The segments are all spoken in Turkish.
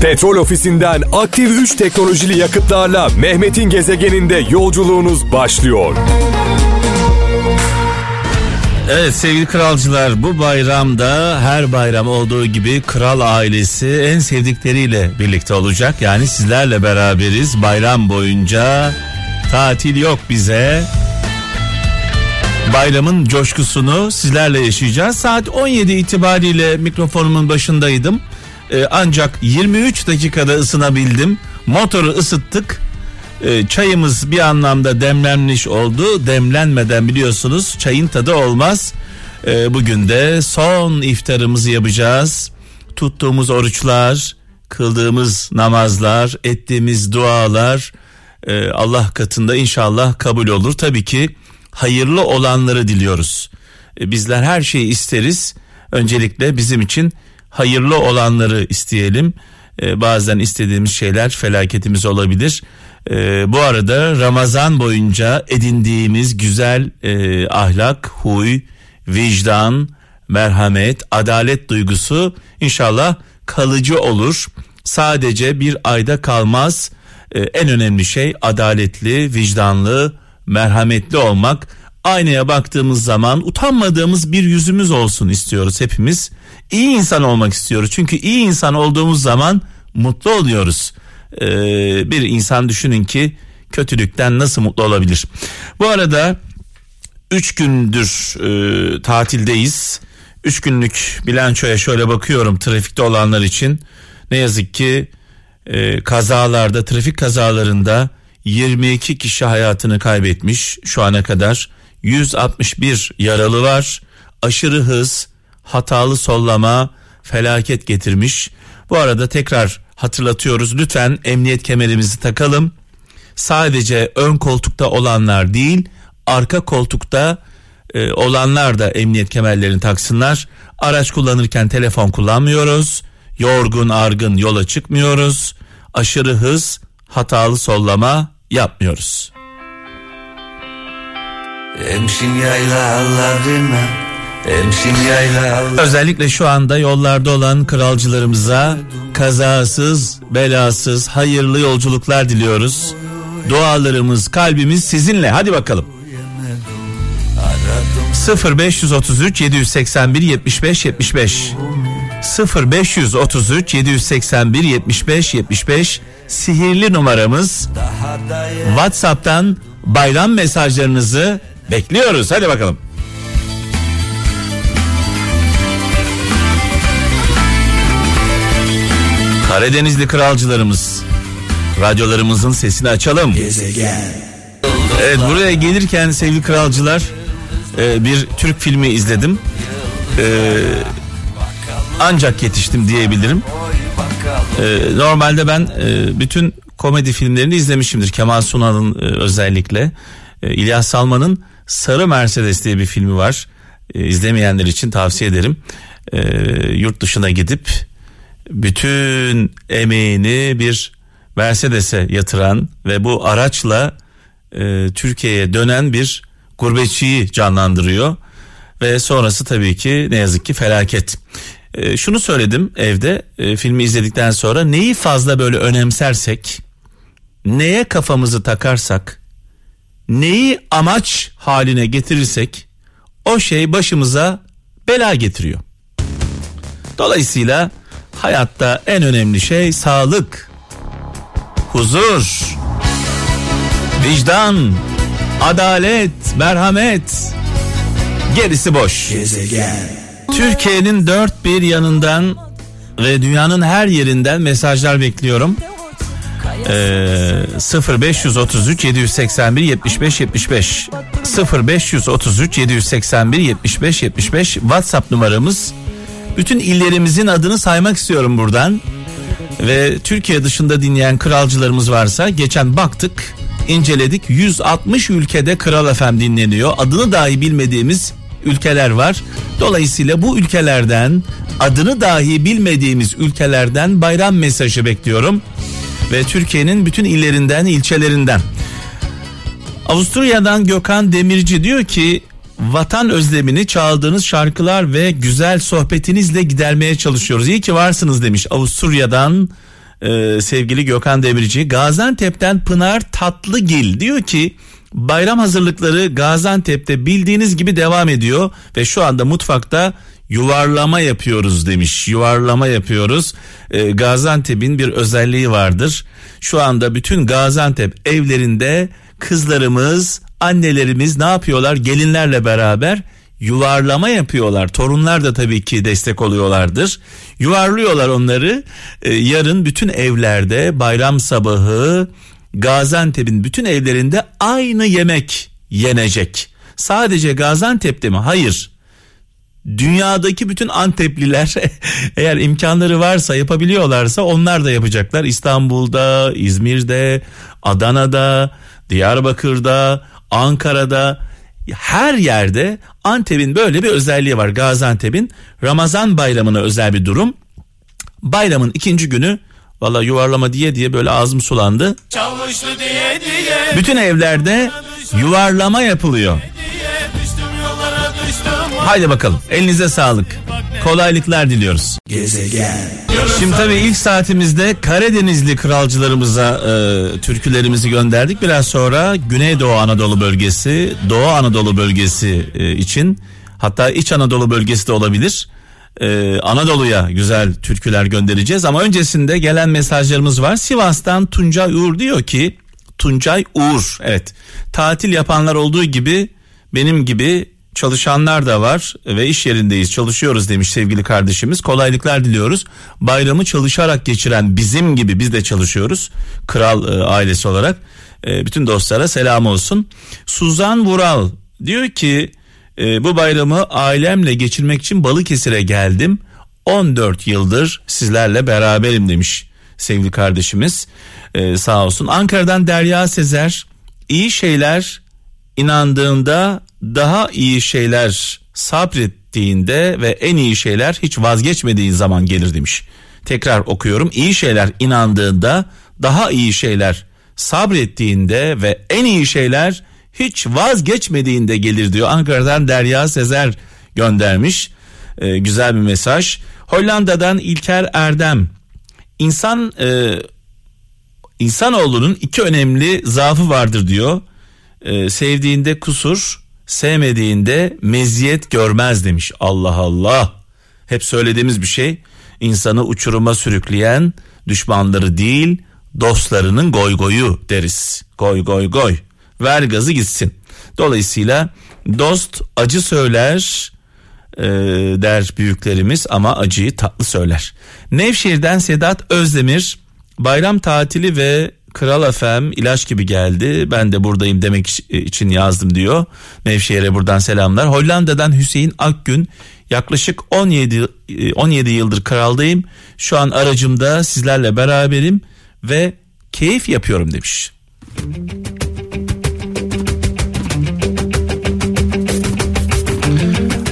Petrol ofisinden aktif 3 teknolojili yakıtlarla Mehmet'in gezegeninde yolculuğunuz başlıyor. Evet sevgili kralcılar bu bayramda her bayram olduğu gibi kral ailesi en sevdikleriyle birlikte olacak. Yani sizlerle beraberiz bayram boyunca tatil yok bize. Bayramın coşkusunu sizlerle yaşayacağız. Saat 17 itibariyle mikrofonumun başındaydım. Ee, ancak 23 dakikada ısınabildim. Motoru ısıttık. Ee, çayımız bir anlamda demlenmiş oldu. Demlenmeden biliyorsunuz çayın tadı olmaz. Ee, bugün de son iftarımızı yapacağız. Tuttuğumuz oruçlar, kıldığımız namazlar, ettiğimiz dualar e, Allah katında inşallah kabul olur. Tabii ki hayırlı olanları diliyoruz. E, bizler her şeyi isteriz. Öncelikle bizim için hayırlı olanları isteyelim. E, bazen istediğimiz şeyler felaketimiz olabilir. E, bu arada Ramazan boyunca edindiğimiz güzel e, ahlak, huy, vicdan, merhamet, adalet duygusu inşallah kalıcı olur. Sadece bir ayda kalmaz. E, en önemli şey adaletli, vicdanlı, merhametli olmak. Aynaya baktığımız zaman utanmadığımız bir yüzümüz olsun istiyoruz hepimiz. İyi insan olmak istiyoruz. Çünkü iyi insan olduğumuz zaman mutlu oluyoruz. Ee, bir insan düşünün ki kötülükten nasıl mutlu olabilir? Bu arada 3 gündür e, tatildeyiz. 3 günlük bilançoya şöyle bakıyorum trafikte olanlar için. Ne yazık ki e, kazalarda, trafik kazalarında 22 kişi hayatını kaybetmiş şu ana kadar. 161 yaralı var. Aşırı hız, hatalı sollama felaket getirmiş. Bu arada tekrar hatırlatıyoruz lütfen emniyet kemerimizi takalım. Sadece ön koltukta olanlar değil arka koltukta e, olanlar da emniyet kemerlerini taksınlar. Araç kullanırken telefon kullanmıyoruz. Yorgun argın yola çıkmıyoruz. Aşırı hız hatalı sollama yapmıyoruz. Özellikle şu anda yollarda olan kralcılarımıza kazasız, belasız, hayırlı yolculuklar diliyoruz. Dualarımız, kalbimiz sizinle. Hadi bakalım. 0533 781 75 75 0533 781 75 75 sihirli numaramız. WhatsApp'tan bayram mesajlarınızı bekliyoruz. Hadi bakalım. Karadenizli kralcılarımız radyolarımızın sesini açalım. Gezegen. Evet buraya gelirken sevgili kralcılar e, bir Türk filmi izledim. E, ancak yetiştim diyebilirim. E, normalde ben bütün komedi filmlerini izlemişimdir. Kemal Sunal'ın özellikle. İlyas Salman'ın Sarı Mercedes diye bir filmi var. İzlemeyenler için tavsiye ederim. Yurt dışına gidip bütün emeğini bir Mercedes'e yatıran ve bu araçla e, Türkiye'ye dönen bir gurbetçiyi canlandırıyor ve sonrası tabii ki ne yazık ki felaket. E, şunu söyledim evde e, filmi izledikten sonra neyi fazla böyle önemsersek, neye kafamızı takarsak, neyi amaç haline getirirsek o şey başımıza bela getiriyor. Dolayısıyla hayatta en önemli şey sağlık, huzur, vicdan, adalet, merhamet. Gerisi boş. Gezegen. Türkiye'nin dört bir yanından ve dünyanın her yerinden mesajlar bekliyorum. Ee, 0533 781 75 75 0533 781 75 75 WhatsApp numaramız. Bütün illerimizin adını saymak istiyorum buradan. Ve Türkiye dışında dinleyen kralcılarımız varsa geçen baktık inceledik 160 ülkede Kral FM dinleniyor. Adını dahi bilmediğimiz ülkeler var. Dolayısıyla bu ülkelerden adını dahi bilmediğimiz ülkelerden bayram mesajı bekliyorum. Ve Türkiye'nin bütün illerinden, ilçelerinden. Avusturya'dan Gökhan Demirci diyor ki vatan özlemini çaldığınız şarkılar ve güzel sohbetinizle gidermeye çalışıyoruz. İyi ki varsınız demiş Avusturya'dan e, sevgili Gökhan Demirci. Gaziantep'ten Pınar Tatlıgil diyor ki bayram hazırlıkları Gaziantep'te bildiğiniz gibi devam ediyor ve şu anda mutfakta yuvarlama yapıyoruz demiş. Yuvarlama yapıyoruz. E, Gaziantep'in bir özelliği vardır. Şu anda bütün Gaziantep evlerinde kızlarımız, annelerimiz ne yapıyorlar? Gelinlerle beraber yuvarlama yapıyorlar. Torunlar da tabii ki destek oluyorlardır. Yuvarlıyorlar onları. E, yarın bütün evlerde bayram sabahı Gaziantep'in bütün evlerinde aynı yemek yenecek. Sadece Gaziantep'te mi? Hayır. Dünyadaki bütün Antepliler eğer imkanları varsa yapabiliyorlarsa onlar da yapacaklar. İstanbul'da, İzmir'de, Adana'da, Diyarbakır'da, Ankara'da her yerde Antep'in böyle bir özelliği var. Gaziantep'in Ramazan bayramına özel bir durum. Bayramın ikinci günü valla yuvarlama diye diye böyle ağzım sulandı. Diye diye. Bütün evlerde yuvarlama yapılıyor. Haydi bakalım elinize sağlık. Kolaylıklar diliyoruz. Gezegen. Şimdi tabii ilk saatimizde Karadenizli kralcılarımıza e, türkülerimizi gönderdik. Biraz sonra Güneydoğu Anadolu bölgesi, Doğu Anadolu bölgesi e, için hatta İç Anadolu bölgesi de olabilir. E, Anadolu'ya güzel türküler göndereceğiz ama öncesinde gelen mesajlarımız var. Sivas'tan Tuncay Uğur diyor ki Tuncay Uğur evet tatil yapanlar olduğu gibi benim gibi çalışanlar da var ve iş yerindeyiz çalışıyoruz demiş sevgili kardeşimiz. Kolaylıklar diliyoruz. Bayramı çalışarak geçiren bizim gibi biz de çalışıyoruz kral e, ailesi olarak. E, bütün dostlara selam olsun. Suzan Vural diyor ki e, bu bayramı ailemle geçirmek için Balıkesir'e geldim. 14 yıldır sizlerle beraberim demiş sevgili kardeşimiz. E, sağ olsun. Ankara'dan Derya Sezer iyi şeyler inandığında daha iyi şeyler sabrettiğinde ve en iyi şeyler hiç vazgeçmediğin zaman gelir demiş. Tekrar okuyorum. İyi şeyler inandığında daha iyi şeyler sabrettiğinde ve en iyi şeyler hiç vazgeçmediğinde gelir diyor. Ankara'dan Derya Sezer göndermiş. Ee, güzel bir mesaj. Hollanda'dan İlker Erdem. İnsan e, insanoğlunun iki önemli zaafı vardır diyor. Ee, sevdiğinde kusur, sevmediğinde meziyet görmez demiş. Allah Allah. Hep söylediğimiz bir şey. İnsanı uçuruma sürükleyen düşmanları değil, dostlarının goy goyu deriz. Goy goy goy. Ver gazı gitsin. Dolayısıyla dost acı söyler e, der büyüklerimiz ama acıyı tatlı söyler. Nevşehir'den Sedat Özdemir bayram tatili ve Kral FM ilaç gibi geldi. Ben de buradayım demek için yazdım diyor. Nevşehir'e buradan selamlar. Hollanda'dan Hüseyin Akgün yaklaşık 17 17 yıldır kraldayım. Şu an aracımda sizlerle beraberim ve keyif yapıyorum demiş.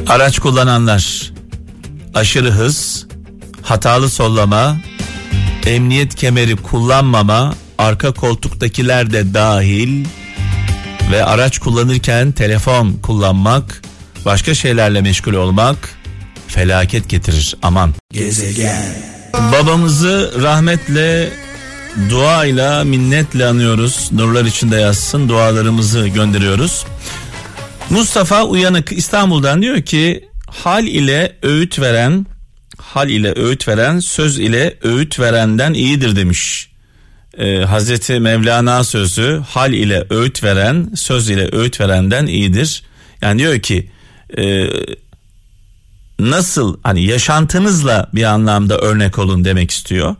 Araç kullananlar aşırı hız, hatalı sollama, emniyet kemeri kullanmama, arka koltuktakiler de dahil ve araç kullanırken telefon kullanmak, başka şeylerle meşgul olmak felaket getirir. Aman. Gezegen. Babamızı rahmetle duayla minnetle anıyoruz. Nurlar içinde yazsın. Dualarımızı gönderiyoruz. Mustafa Uyanık İstanbul'dan diyor ki hal ile öğüt veren hal ile öğüt veren söz ile öğüt verenden iyidir demiş e, Hazreti Mevlana sözü hal ile öğüt veren söz ile öğüt verenden iyidir. Yani diyor ki e, nasıl hani yaşantınızla bir anlamda örnek olun demek istiyor.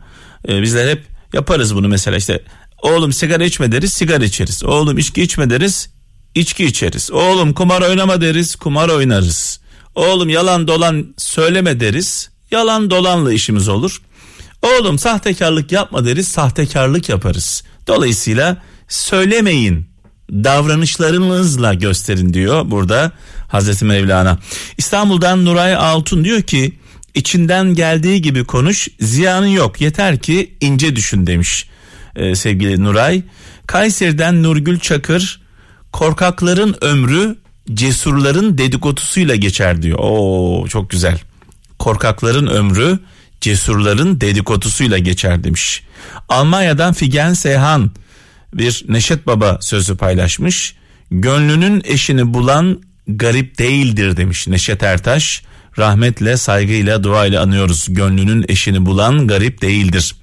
E, bizler hep yaparız bunu mesela işte oğlum sigara içme deriz sigara içeriz. Oğlum içki içme deriz içki içeriz. Oğlum kumar oynama deriz kumar oynarız. Oğlum yalan dolan söyleme deriz yalan dolanla işimiz olur. Oğlum sahtekarlık yapma deriz sahtekarlık yaparız. Dolayısıyla söylemeyin davranışlarınızla gösterin diyor burada Hazreti Mevlana. İstanbul'dan Nuray Altun diyor ki içinden geldiği gibi konuş ziyanı yok yeter ki ince düşün demiş ee, sevgili Nuray. Kayseri'den Nurgül Çakır korkakların ömrü cesurların dedikodusuyla geçer diyor. Oo çok güzel. Korkakların ömrü cesurların dedikodusuyla geçer demiş. Almanya'dan Figen Seyhan bir Neşet Baba sözü paylaşmış. Gönlünün eşini bulan garip değildir demiş Neşet Ertaş. Rahmetle, saygıyla, duayla anıyoruz. Gönlünün eşini bulan garip değildir.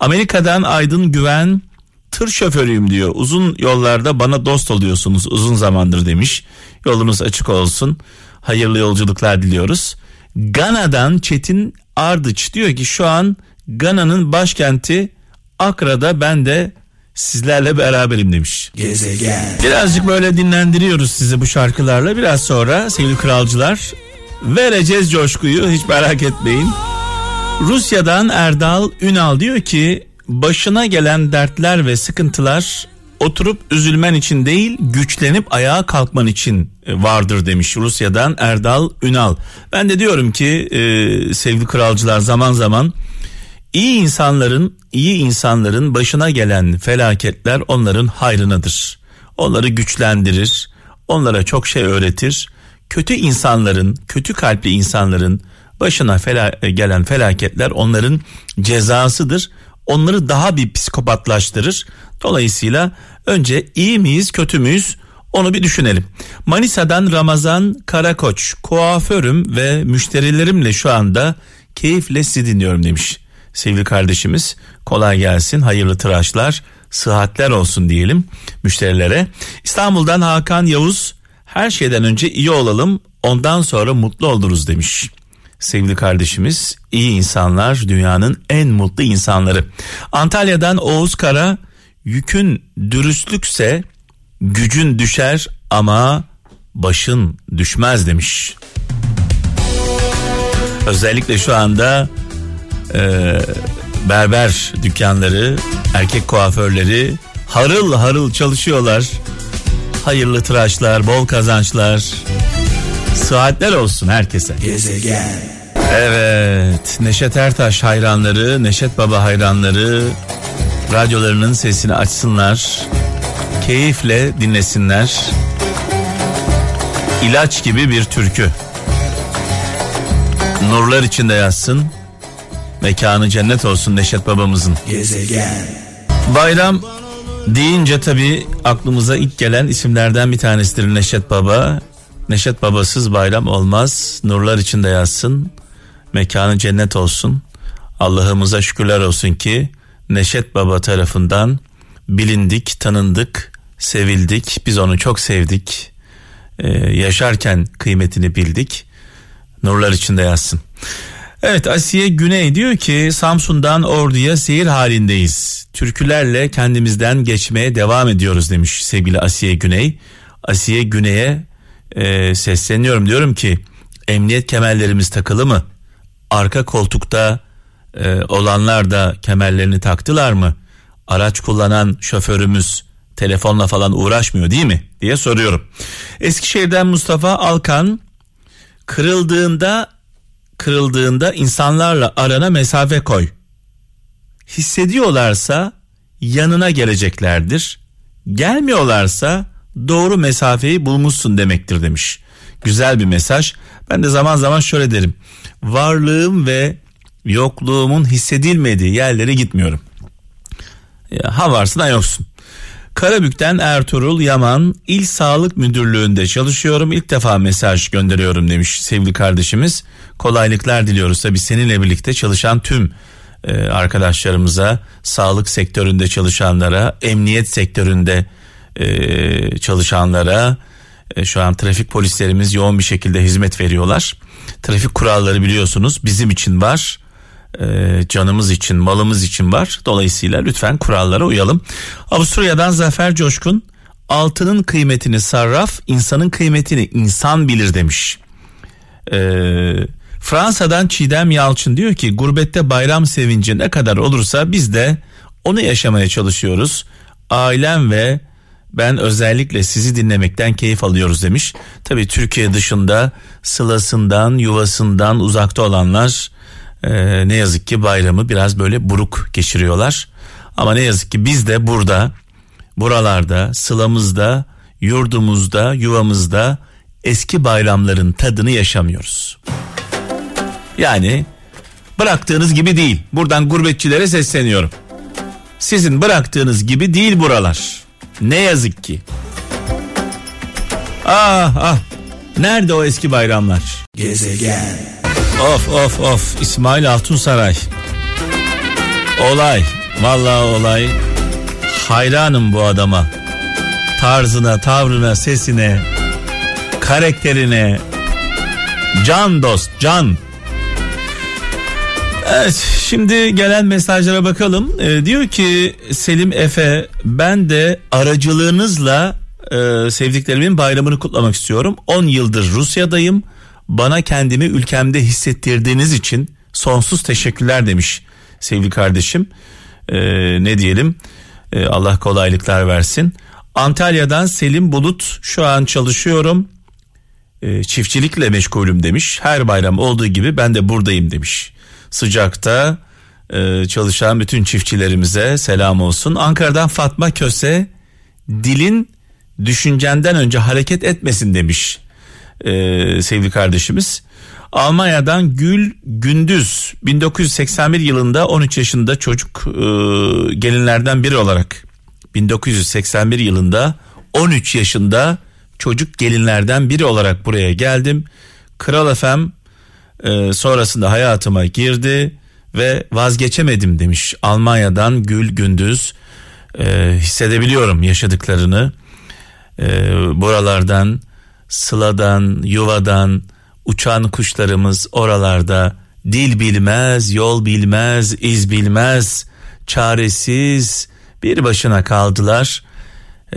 Amerika'dan Aydın Güven tır şoförüyüm diyor. Uzun yollarda bana dost oluyorsunuz uzun zamandır demiş. Yolunuz açık olsun. Hayırlı yolculuklar diliyoruz. Gana'dan Çetin Ardıç diyor ki şu an Gana'nın başkenti Akra'da ben de sizlerle beraberim demiş. Gezegen. Birazcık böyle dinlendiriyoruz sizi bu şarkılarla. Biraz sonra sevgili kralcılar vereceğiz coşkuyu hiç merak etmeyin. Rusya'dan Erdal Ünal diyor ki başına gelen dertler ve sıkıntılar oturup üzülmen için değil güçlenip ayağa kalkman için vardır demiş Rusya'dan Erdal Ünal. Ben de diyorum ki e, sevgili kralcılar zaman zaman iyi insanların iyi insanların başına gelen felaketler onların hayrınadır. Onları güçlendirir, onlara çok şey öğretir. Kötü insanların, kötü kalpli insanların başına fela- gelen felaketler onların cezasıdır onları daha bir psikopatlaştırır. Dolayısıyla önce iyi miyiz kötü müyüz onu bir düşünelim. Manisa'dan Ramazan Karakoç kuaförüm ve müşterilerimle şu anda keyifle sizi dinliyorum demiş. Sevgili kardeşimiz kolay gelsin hayırlı tıraşlar sıhhatler olsun diyelim müşterilere. İstanbul'dan Hakan Yavuz her şeyden önce iyi olalım ondan sonra mutlu oluruz demiş sevgili kardeşimiz. iyi insanlar dünyanın en mutlu insanları. Antalya'dan Oğuz Kara yükün dürüstlükse gücün düşer ama başın düşmez demiş. Özellikle şu anda e, berber dükkanları, erkek kuaförleri harıl harıl çalışıyorlar. Hayırlı tıraşlar, bol kazançlar. Sıhhatler olsun herkese. Gezegen. Evet Neşet Ertaş hayranları, Neşet Baba hayranları radyolarının sesini açsınlar. Keyifle dinlesinler. İlaç gibi bir türkü. Nurlar içinde yazsın. Mekanı cennet olsun Neşet babamızın. Gezegen. Bayram deyince tabi aklımıza ilk gelen isimlerden bir tanesidir Neşet Baba. Neşet babasız bayram olmaz. Nurlar içinde yazsın. Mekanı cennet olsun. Allah'ımıza şükürler olsun ki Neşet Baba tarafından bilindik, tanındık, sevildik. Biz onu çok sevdik. Ee, yaşarken kıymetini bildik. Nurlar içinde yazsın. Evet Asiye Güney diyor ki Samsun'dan Ordu'ya seyir halindeyiz. Türkülerle kendimizden geçmeye devam ediyoruz demiş sevgili Asiye Güney. Asiye Güney'e e, sesleniyorum diyorum ki emniyet kemerlerimiz takılı mı? Arka koltukta e, olanlar da kemerlerini taktılar mı? Araç kullanan şoförümüz telefonla falan uğraşmıyor değil mi diye soruyorum. Eskişehir'den Mustafa Alkan kırıldığında kırıldığında insanlarla arana mesafe koy. Hissediyorlarsa yanına geleceklerdir. Gelmiyorlarsa doğru mesafeyi bulmuşsun demektir demiş. Güzel bir mesaj. Ben de zaman zaman şöyle derim. Varlığım ve yokluğumun hissedilmediği yerlere gitmiyorum. Ya, ha varsın ha yoksun. Karabük'ten Ertuğrul Yaman İl Sağlık Müdürlüğü'nde çalışıyorum. İlk defa mesaj gönderiyorum demiş sevgili kardeşimiz. Kolaylıklar diliyoruz tabii seninle birlikte çalışan tüm e, arkadaşlarımıza, sağlık sektöründe çalışanlara, emniyet sektöründe e, çalışanlara e, şu an trafik polislerimiz yoğun bir şekilde hizmet veriyorlar. Trafik kuralları biliyorsunuz bizim için var. E, canımız için, malımız için var. Dolayısıyla lütfen kurallara uyalım. Avusturya'dan Zafer Coşkun altının kıymetini sarraf, insanın kıymetini insan bilir demiş. Eee Fransa'dan Çiğdem Yalçın diyor ki gurbette bayram sevinci ne kadar olursa biz de onu yaşamaya çalışıyoruz. Ailem ve ben özellikle sizi dinlemekten keyif alıyoruz demiş. Tabi Türkiye dışında sılasından yuvasından uzakta olanlar e, ne yazık ki bayramı biraz böyle buruk geçiriyorlar. Ama ne yazık ki biz de burada buralarda sılamızda yurdumuzda yuvamızda eski bayramların tadını yaşamıyoruz. Yani Bıraktığınız gibi değil. Buradan gurbetçilere sesleniyorum. Sizin bıraktığınız gibi değil buralar. Ne yazık ki. Ah ah. Nerede o eski bayramlar? Gezegen. Of of of İsmail Altunsaray. Olay. Vallahi olay. Hayranım bu adama. Tarzına, tavrına, sesine, karakterine. Can dost, can. Evet şimdi gelen mesajlara bakalım. Ee, diyor ki Selim Efe ben de aracılığınızla e, sevdiklerimin bayramını kutlamak istiyorum. 10 yıldır Rusya'dayım. Bana kendimi ülkemde hissettirdiğiniz için sonsuz teşekkürler demiş sevgili kardeşim. Ee, ne diyelim Ee, Allah kolaylıklar versin. Antalya'dan Selim Bulut şu an çalışıyorum. Ee, çiftçilikle meşgulüm demiş. Her bayram olduğu gibi ben de buradayım demiş. Sıcakta e, çalışan bütün çiftçilerimize selam olsun. Ankara'dan Fatma Köse dilin düşüncenden önce hareket etmesin demiş e, sevgili kardeşimiz. Almanya'dan Gül Gündüz 1981 yılında 13 yaşında çocuk e, gelinlerden biri olarak 1981 yılında 13 yaşında çocuk gelinlerden biri olarak buraya geldim. Kral FM e, sonrasında hayatıma girdi ve vazgeçemedim demiş Almanya'dan Gül Gündüz e, hissedebiliyorum yaşadıklarını e, buralardan sıladan yuvadan uçan kuşlarımız oralarda dil bilmez yol bilmez iz bilmez çaresiz bir başına kaldılar.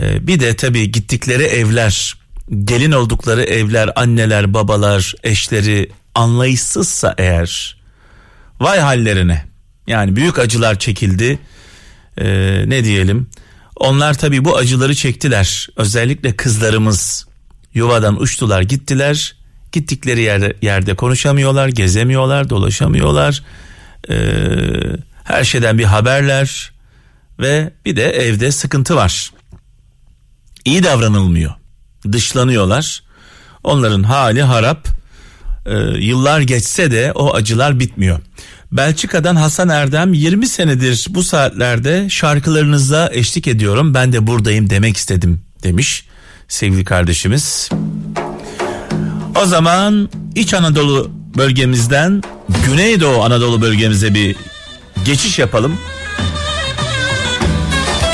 E, bir de tabii gittikleri evler gelin oldukları evler anneler babalar eşleri anlayışsızsa eğer vay hallerine. Yani büyük acılar çekildi. Ee, ne diyelim? Onlar tabii bu acıları çektiler. Özellikle kızlarımız yuvadan uçtular gittiler. Gittikleri yerde, yerde konuşamıyorlar gezemiyorlar dolaşamıyorlar. Ee, her şeyden bir haberler ve bir de evde sıkıntı var. İyi davranılmıyor. Dışlanıyorlar. Onların hali harap. Ee, yıllar geçse de o acılar bitmiyor. Belçika'dan Hasan Erdem 20 senedir bu saatlerde şarkılarınıza eşlik ediyorum. Ben de buradayım demek istedim demiş sevgili kardeşimiz. O zaman İç Anadolu bölgemizden Güneydoğu Anadolu bölgemize bir geçiş yapalım.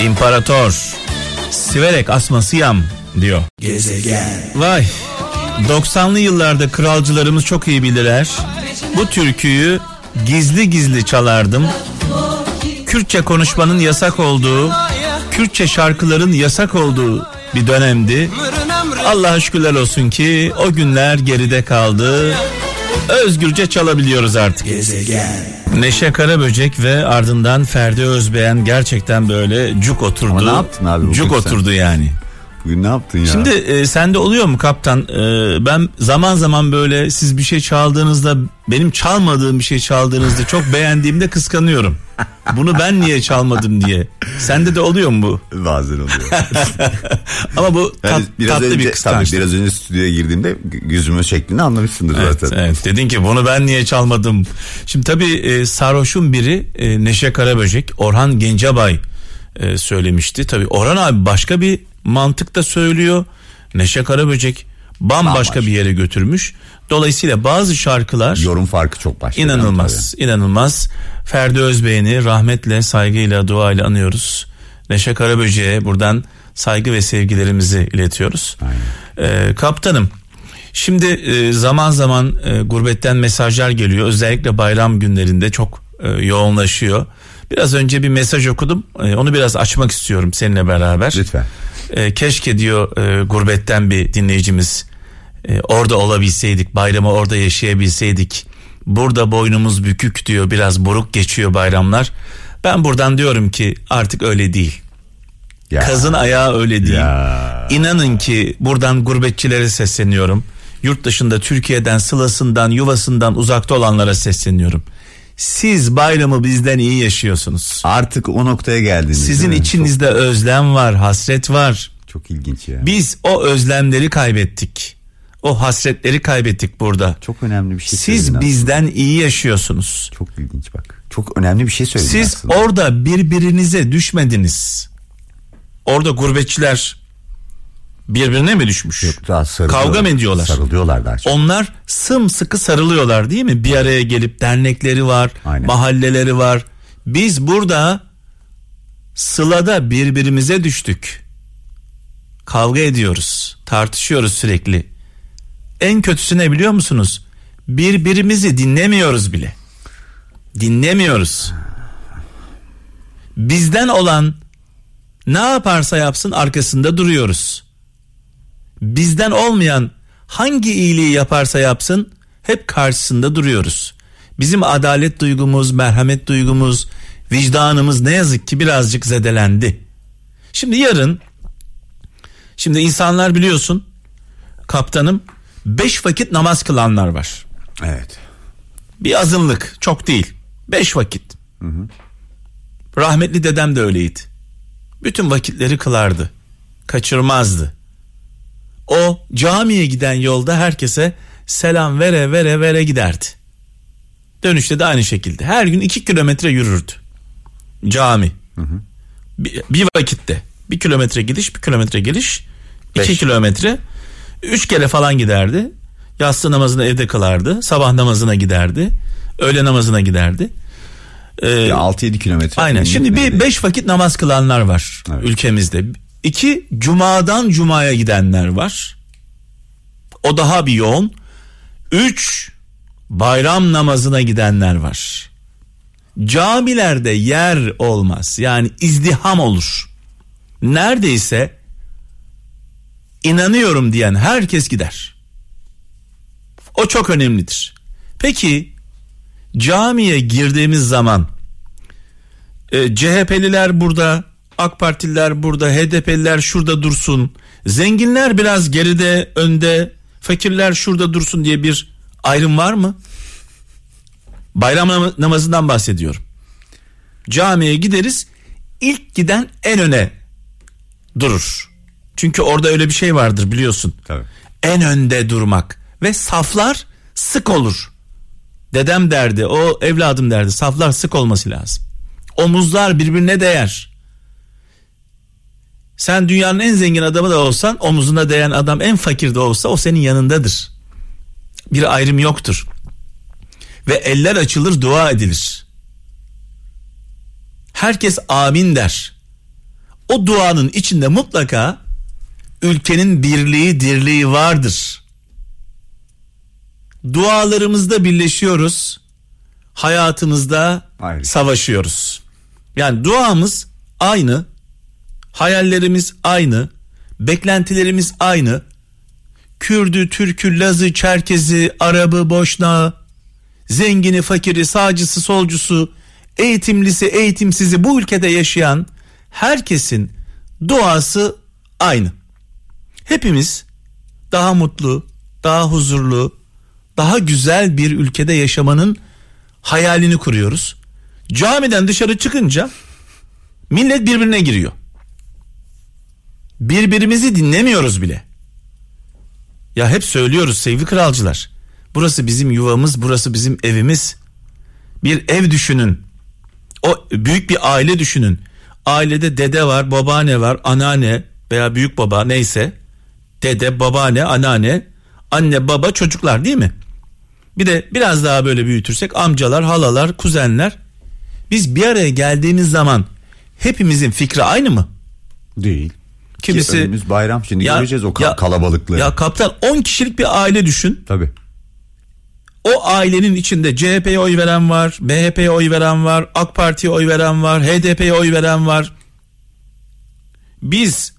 İmparator Siverek Asmasıyam diyor. Gezegen. Vay 90'lı yıllarda kralcılarımız çok iyi bilirler. Bu türküyü gizli gizli çalardım. Kürtçe konuşmanın yasak olduğu, Kürtçe şarkıların yasak olduğu bir dönemdi. Allah'a şükürler olsun ki o günler geride kaldı. Özgürce çalabiliyoruz artık. Gezegen. Neşe Karaböcek ve ardından Ferdi Özbeğen gerçekten böyle cuk oturdu. Ama ne yaptın abi Cuk sen? oturdu yani. Bugün ne yaptın ya? Şimdi e, sende oluyor mu kaptan? E, ben zaman zaman böyle siz bir şey çaldığınızda benim çalmadığım bir şey çaldığınızda çok beğendiğimde kıskanıyorum. Bunu ben niye çalmadım diye. Sende de oluyor mu bu? bazen oluyor. Ama bu tat, Yani biraz tatlı önce bir tabii kıskançlık. biraz önce stüdyoya girdiğimde yüzümün şeklini anlamışsındır Evet, zaten. evet. Dedin ki bunu ben niye çalmadım? Şimdi tabii e, sarhoşun biri e, Neşe Karaböcek, Orhan Gencebay e, söylemişti. Tabii Orhan abi başka bir mantıkta söylüyor. Neşe Karaböcek bambaşka Bambaşka. bir yere götürmüş. Dolayısıyla bazı şarkılar Yorum farkı çok başka. inanılmaz, inanılmaz. Ferdi Özbey'ini rahmetle, saygıyla, duayla anıyoruz. Neşe Karaböcek'e buradan saygı ve sevgilerimizi iletiyoruz. Ee, kaptanım şimdi e, zaman zaman e, gurbetten mesajlar geliyor. Özellikle bayram günlerinde çok e, yoğunlaşıyor. Biraz önce bir mesaj okudum. E, onu biraz açmak istiyorum seninle beraber. Lütfen. E, keşke diyor e, gurbetten bir dinleyicimiz e, orada olabilseydik bayramı orada yaşayabilseydik. Burada boynumuz bükük diyor biraz buruk geçiyor bayramlar. Ben buradan diyorum ki artık öyle değil. Ya. kazın ayağı öyle değil. Ya. İnanın ki buradan gurbetçilere sesleniyorum. Yurt dışında Türkiye'den sılasından yuvasından uzakta olanlara sesleniyorum siz bayramı bizden iyi yaşıyorsunuz Artık o noktaya geldiniz. sizin içinizde özlem var hasret var Çok, çok ilginç ya. biz o özlemleri kaybettik. O hasretleri kaybettik burada. Çok önemli bir şey Siz söyledin aslında. bizden iyi yaşıyorsunuz. Çok ilginç bak. Çok önemli bir şey söyledin Siz aslında. orada birbirinize düşmediniz. Orada gurbetçiler birbirine mi düşmüş? Daha sarılıyorlar. Kavga mı ediyorlar? Sarılıyorlar daha çok. Onlar sımsıkı sarılıyorlar değil mi? Bir araya gelip dernekleri var, Aynen. mahalleleri var. Biz burada sılada birbirimize düştük. Kavga ediyoruz, tartışıyoruz sürekli. En kötüsü ne biliyor musunuz? Birbirimizi dinlemiyoruz bile. Dinlemiyoruz. Bizden olan ne yaparsa yapsın arkasında duruyoruz bizden olmayan hangi iyiliği yaparsa yapsın hep karşısında duruyoruz. Bizim adalet duygumuz, merhamet duygumuz, vicdanımız ne yazık ki birazcık zedelendi. Şimdi yarın şimdi insanlar biliyorsun kaptanım beş vakit namaz kılanlar var. Evet. Bir azınlık çok değil. Beş vakit. Rahmetli dedem de öyleydi. Bütün vakitleri kılardı. Kaçırmazdı. O camiye giden yolda herkese selam vere vere vere giderdi. Dönüşte de aynı şekilde. Her gün iki kilometre yürürdü. Cami. Bir, bir vakitte. Bir kilometre gidiş bir kilometre geliş. iki Beş. kilometre. Üç kere falan giderdi. Yatsı namazını evde kılardı. Sabah namazına giderdi. Öğle namazına giderdi. Ee, Ya 6-7 kilometre. Aynen. Şimdi bir Gitmedi. beş vakit namaz kılanlar var Evet. ülkemizde. İki cumadan cumaya gidenler var. O daha bir yoğun. Üç bayram namazına gidenler var. Camilerde yer olmaz. Yani izdiham olur. Neredeyse inanıyorum diyen herkes gider. O çok önemlidir. Peki camiye girdiğimiz zaman e, CHP'liler burada, AK Partililer burada, HDP'liler şurada dursun. Zenginler biraz geride, önde, fakirler şurada dursun diye bir ayrım var mı? Bayram nam- namazından bahsediyorum. Camiye gideriz, ilk giden en öne durur. Çünkü orada öyle bir şey vardır biliyorsun. Tabii. En önde durmak ve saflar sık olur. Dedem derdi, o evladım derdi. Saflar sık olması lazım. Omuzlar birbirine değer. Sen dünyanın en zengin adamı da olsan omuzuna değen adam en fakir de olsa o senin yanındadır. Bir ayrım yoktur. Ve eller açılır dua edilir. Herkes amin der. O duanın içinde mutlaka ülkenin birliği dirliği vardır. Dualarımızda birleşiyoruz. Hayatımızda Ayrı. savaşıyoruz. Yani duamız aynı. Hayallerimiz aynı. Beklentilerimiz aynı. Kürdü, Türkü, Lazı, Çerkezi, Arabı, Boşnağı, zengini, fakiri, sağcısı, solcusu, eğitimlisi, eğitimsizi bu ülkede yaşayan herkesin duası aynı. Hepimiz daha mutlu, daha huzurlu, daha güzel bir ülkede yaşamanın hayalini kuruyoruz. Camiden dışarı çıkınca millet birbirine giriyor. Birbirimizi dinlemiyoruz bile. Ya hep söylüyoruz sevgili kralcılar. Burası bizim yuvamız, burası bizim evimiz. Bir ev düşünün. O büyük bir aile düşünün. Ailede dede var, babaanne var, anneanne veya büyük baba neyse. Dede, babaanne, anneanne, anne, baba, çocuklar değil mi? Bir de biraz daha böyle büyütürsek amcalar, halalar, kuzenler. Biz bir araya geldiğimiz zaman hepimizin fikri aynı mı? Değil. Kimisi Ki önümüz bayram şimdi göreceğiz o ya- kalabalıkları. Ya kaptan 10 kişilik bir aile düşün. Tabii. O ailenin içinde CHP'ye oy veren var, MHP'ye oy veren var, AK Parti'ye oy veren var, HDP'ye oy veren var. Biz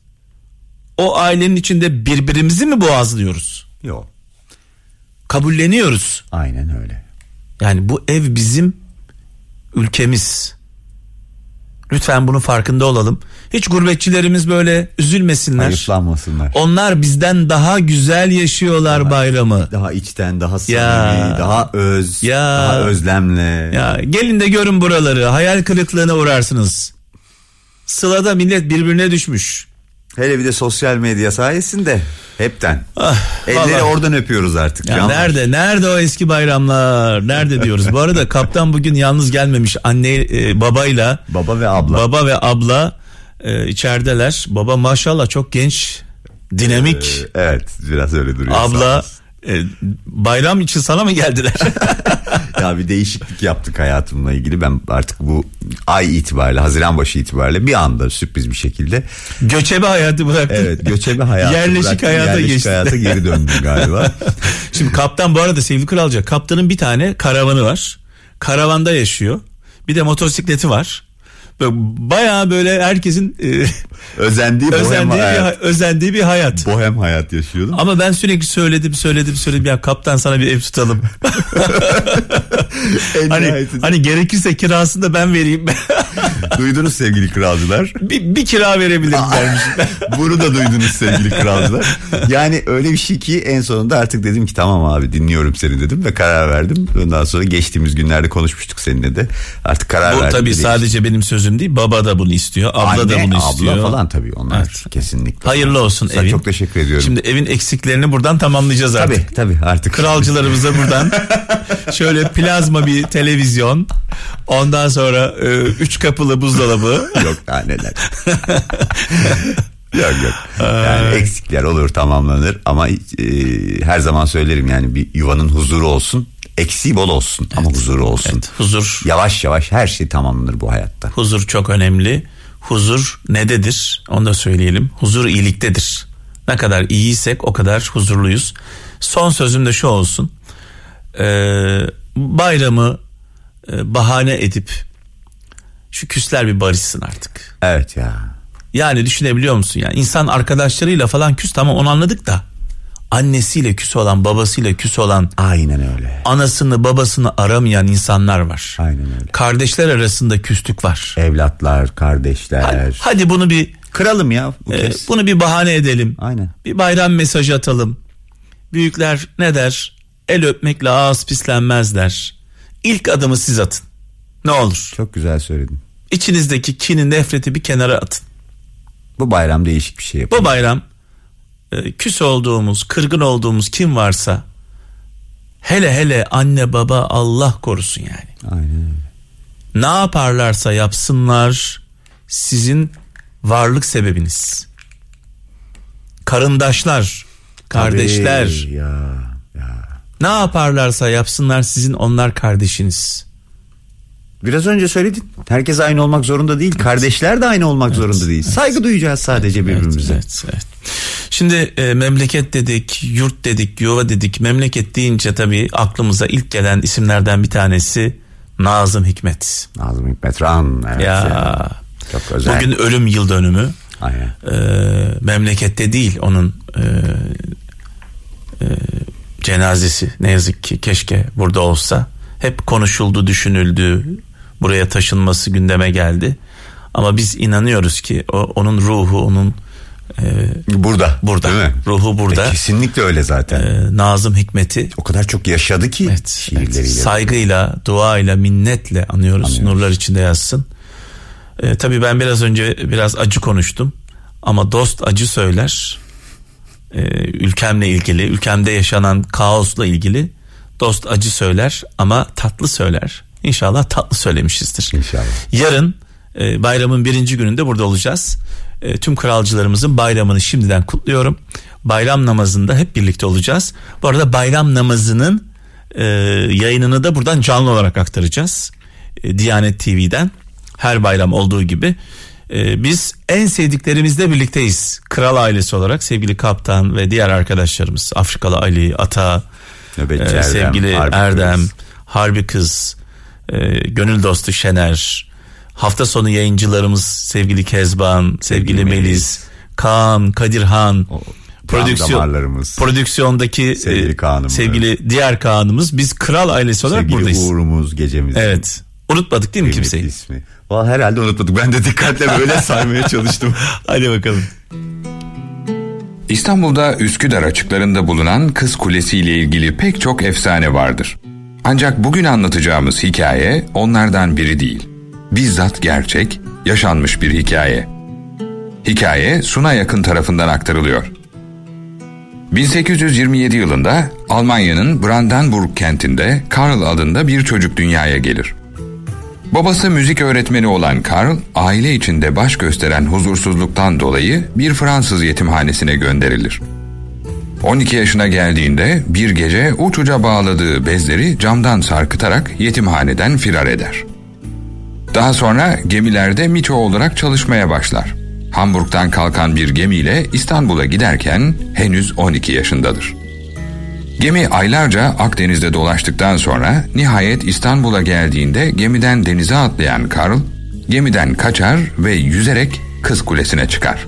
o ailenin içinde birbirimizi mi boğazlıyoruz? Yok. Kabulleniyoruz. Aynen öyle. Yani bu ev bizim ülkemiz. Lütfen bunun farkında olalım. Hiç gurbetçilerimiz böyle üzülmesinler. Hayıflanmasınlar. Onlar bizden daha güzel yaşıyorlar bayramı. Daha içten, daha samimi, Ya. daha öz, Ya. daha özlemle. Ya gelin de görün buraları. Hayal kırıklığına uğrarsınız. Sılada millet birbirine düşmüş. Hele bir de sosyal medya sayesinde hepten. Elleri vallahi. oradan öpüyoruz artık. Ya nerede nerede o eski bayramlar nerede diyoruz. Bu arada kaptan bugün yalnız gelmemiş anne e, babayla Baba ve abla. baba ve abla e, içerideler. Baba maşallah çok genç dinamik. Ee, evet biraz öyle duruyor. abla e, bayram için sana mı geldiler? Ya bir değişiklik yaptık hayatımla ilgili. Ben artık bu ay itibariyle Haziran başı itibariyle bir anda sürpriz bir şekilde Göçebe hayatı bıraktın. evet göçebe hayatı Yerleşik bıraktım, hayata yerleşik hayata geri döndüm galiba. Şimdi kaptan bu arada sevgili kralcı kaptanın bir tane karavanı var. Karavanda yaşıyor. Bir de motosikleti var. Bayağı böyle herkesin e, Özendiği özendiği, bir, hayat. özendiği bir hayat. Bohem hayat yaşıyordum. Ama ben sürekli söyledim söyledim söyledim ya kaptan sana bir ev tutalım. Hani hani gerekirse kirasını da ben vereyim. Duydunuz sevgili kralcılar. bir, bir kira verebilirim dermiş. Bunu da duydunuz sevgili kralcılar. Yani öyle bir şey ki en sonunda artık dedim ki tamam abi dinliyorum seni dedim ve karar verdim. Ondan sonra geçtiğimiz günlerde konuşmuştuk seninle de. Artık karar Bu verdim. tabii Dedik. sadece benim sözüm değil. Baba da bunu istiyor. Abla da Anne, bunu abla istiyor. falan tabii onlar Evet. kesinlikle. Hayırlı olsun Sana evin. Çok teşekkür ediyorum. Şimdi evin eksiklerini buradan tamamlayacağız artık. tabii tabii artık. Kralcılarımıza buradan şöyle plazma bir televizyon. Ondan sonra e, üç kapılı buzdolabı. yok daha neler. yok yok. Yani eksikler olur tamamlanır ama e, her zaman söylerim yani bir yuvanın huzuru olsun. Eksiği bol olsun ama huzuru olsun. Evet, huzur. Yavaş yavaş her şey tamamlanır bu hayatta. Huzur çok önemli. Huzur nededir? Onu da söyleyelim. Huzur iyiliktedir. Ne kadar iyiysek o kadar huzurluyuz. Son sözüm de şu olsun. Ee, bayramı e, bahane edip şu küsler bir barışsın artık. Evet ya. Yani düşünebiliyor musun yani insan arkadaşlarıyla falan küs tamam onu anladık da annesiyle küs olan babasıyla küs olan Aynen öyle. anasını babasını aramayan insanlar var. Aynen öyle. Kardeşler arasında küslük var. Evlatlar, kardeşler. Hadi, hadi bunu bir Kıralım ya bu e, kez. bunu bir bahane edelim. Aynen. Bir bayram mesajı atalım. Büyükler ne der? El öpmekle ağız pislenmez der. İlk adımı siz atın. Ne olur. Çok güzel söyledin. İçinizdeki kini nefreti bir kenara atın. Bu bayram değişik bir şey yapalım. Bu bayram küs olduğumuz, kırgın olduğumuz kim varsa hele hele anne baba Allah korusun yani. Aynen. Ne yaparlarsa yapsınlar sizin varlık sebebiniz. Karındaşlar, kardeşler Tabii Ya, ya. ne yaparlarsa yapsınlar sizin onlar kardeşiniz. Biraz önce söyledin. Herkes aynı olmak zorunda değil. Kardeşler de aynı olmak zorunda değil. Saygı duyacağız sadece birbirimize. Evet, evet. Şimdi e, memleket dedik, yurt dedik, yuva dedik. Memleket deyince tabii aklımıza ilk gelen isimlerden bir tanesi Nazım Hikmet. Nazım Hikmet Ran. Evet Ya. ya. Çok özel. Bugün ölüm yıl dönümü. Aynen. E, memlekette değil onun e, e, cenazesi ne yazık ki keşke burada olsa. Hep konuşuldu, düşünüldü. Buraya taşınması gündeme geldi. Ama biz inanıyoruz ki o, onun ruhu, onun e, Burada. burada. Değil mi? Ruhu burada. E, kesinlikle öyle zaten. e, Nazım Hikmet'i o kadar çok yaşadı ki evet, şiirleriyle. evet, saygıyla, duayla, minnetle anıyoruz. Anıyoruz. Nurlar içinde yazsın. E, tabii ben biraz önce biraz acı konuştum. Ama dost acı söyler. E, ülkemle ilgili, ülkemde yaşanan kaosla ilgili dost acı söyler ama tatlı söyler. İnşallah tatlı söylemişizdir. İnşallah. Yarın e, bayramın birinci gününde burada olacağız. E, tüm kralcılarımızın bayramını şimdiden kutluyorum. Bayram namazında hep birlikte olacağız. Bu arada bayram namazının e, yayınını da buradan canlı olarak aktaracağız. E, Diyanet TV'den her bayram olduğu gibi. E, biz en sevdiklerimizle birlikteyiz. Kral ailesi olarak sevgili kaptan ve diğer arkadaşlarımız. Afrikalı Ali, Ata, Nöbetçi ee, Erdem, sevgili Harbi Erdem, Kız. Harbi Kız, e, gönül dostu Şener, hafta sonu yayıncılarımız sevgili Kezban, sevgili, Melis. Melis, Kaan, Kadirhan, prodüksiyon prodüksiyondaki Sevgili e, Kaan'ımız. sevgili diğer Kaan'ımız biz kral ailesi olarak Sevgili buradayız. Uğur'umuz gecemiz. Evet. Unutmadık değil mi Kıymetli kimseyi? ismi. Vallahi herhalde unutmadık. Ben de dikkatle böyle saymaya çalıştım. Hadi bakalım. İstanbul'da Üsküdar açıklarında bulunan Kız Kulesi ile ilgili pek çok efsane vardır. Ancak bugün anlatacağımız hikaye onlardan biri değil. Bizzat gerçek, yaşanmış bir hikaye. Hikaye Suna Yakın tarafından aktarılıyor. 1827 yılında Almanya'nın Brandenburg kentinde Karl adında bir çocuk dünyaya gelir. Babası müzik öğretmeni olan Karl, aile içinde baş gösteren huzursuzluktan dolayı bir Fransız yetimhanesine gönderilir. 12 yaşına geldiğinde bir gece uçuca bağladığı bezleri camdan sarkıtarak yetimhaneden firar eder. Daha sonra gemilerde miço olarak çalışmaya başlar. Hamburg'dan kalkan bir gemiyle İstanbul'a giderken henüz 12 yaşındadır. Gemi aylarca Akdeniz'de dolaştıktan sonra nihayet İstanbul'a geldiğinde gemiden denize atlayan Karl, gemiden kaçar ve yüzerek Kız Kulesi'ne çıkar.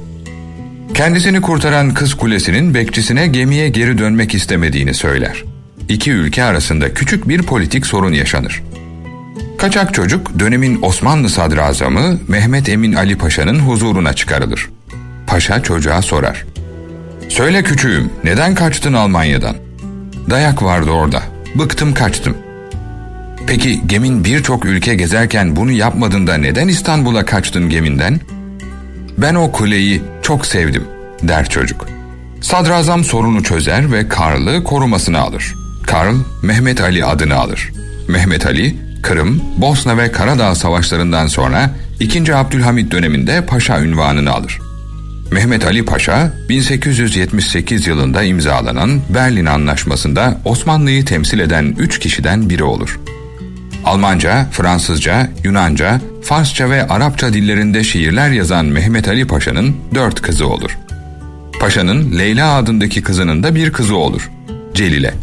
Kendisini kurtaran Kız Kulesi'nin bekçisine gemiye geri dönmek istemediğini söyler. İki ülke arasında küçük bir politik sorun yaşanır. Kaçak çocuk dönemin Osmanlı sadrazamı Mehmet Emin Ali Paşa'nın huzuruna çıkarılır. Paşa çocuğa sorar. Söyle küçüğüm neden kaçtın Almanya'dan? Dayak vardı orada. Bıktım kaçtım. Peki gemin birçok ülke gezerken bunu yapmadın da neden İstanbul'a kaçtın geminden? Ben o kuleyi çok sevdim der çocuk. Sadrazam sorunu çözer ve Karl'ı korumasına alır. Karl Mehmet Ali adını alır. Mehmet Ali Kırım, Bosna ve Karadağ savaşlarından sonra 2. Abdülhamit döneminde paşa ünvanını alır. Mehmet Ali Paşa 1878 yılında imzalanan Berlin Anlaşması'nda Osmanlı'yı temsil eden üç kişiden biri olur. Almanca, Fransızca, Yunanca, Farsça ve Arapça dillerinde şiirler yazan Mehmet Ali Paşa'nın dört kızı olur. Paşa'nın Leyla adındaki kızının da bir kızı olur. Celile.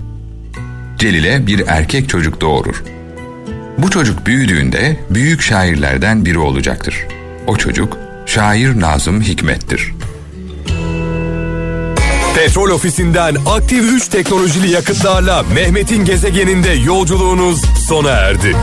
Celile bir erkek çocuk doğurur. Bu çocuk büyüdüğünde büyük şairlerden biri olacaktır. O çocuk şair Nazım Hikmet'tir. Petrol ofisinden aktif 3 teknolojili yakıtlarla Mehmet'in gezegeninde yolculuğunuz sona erdi.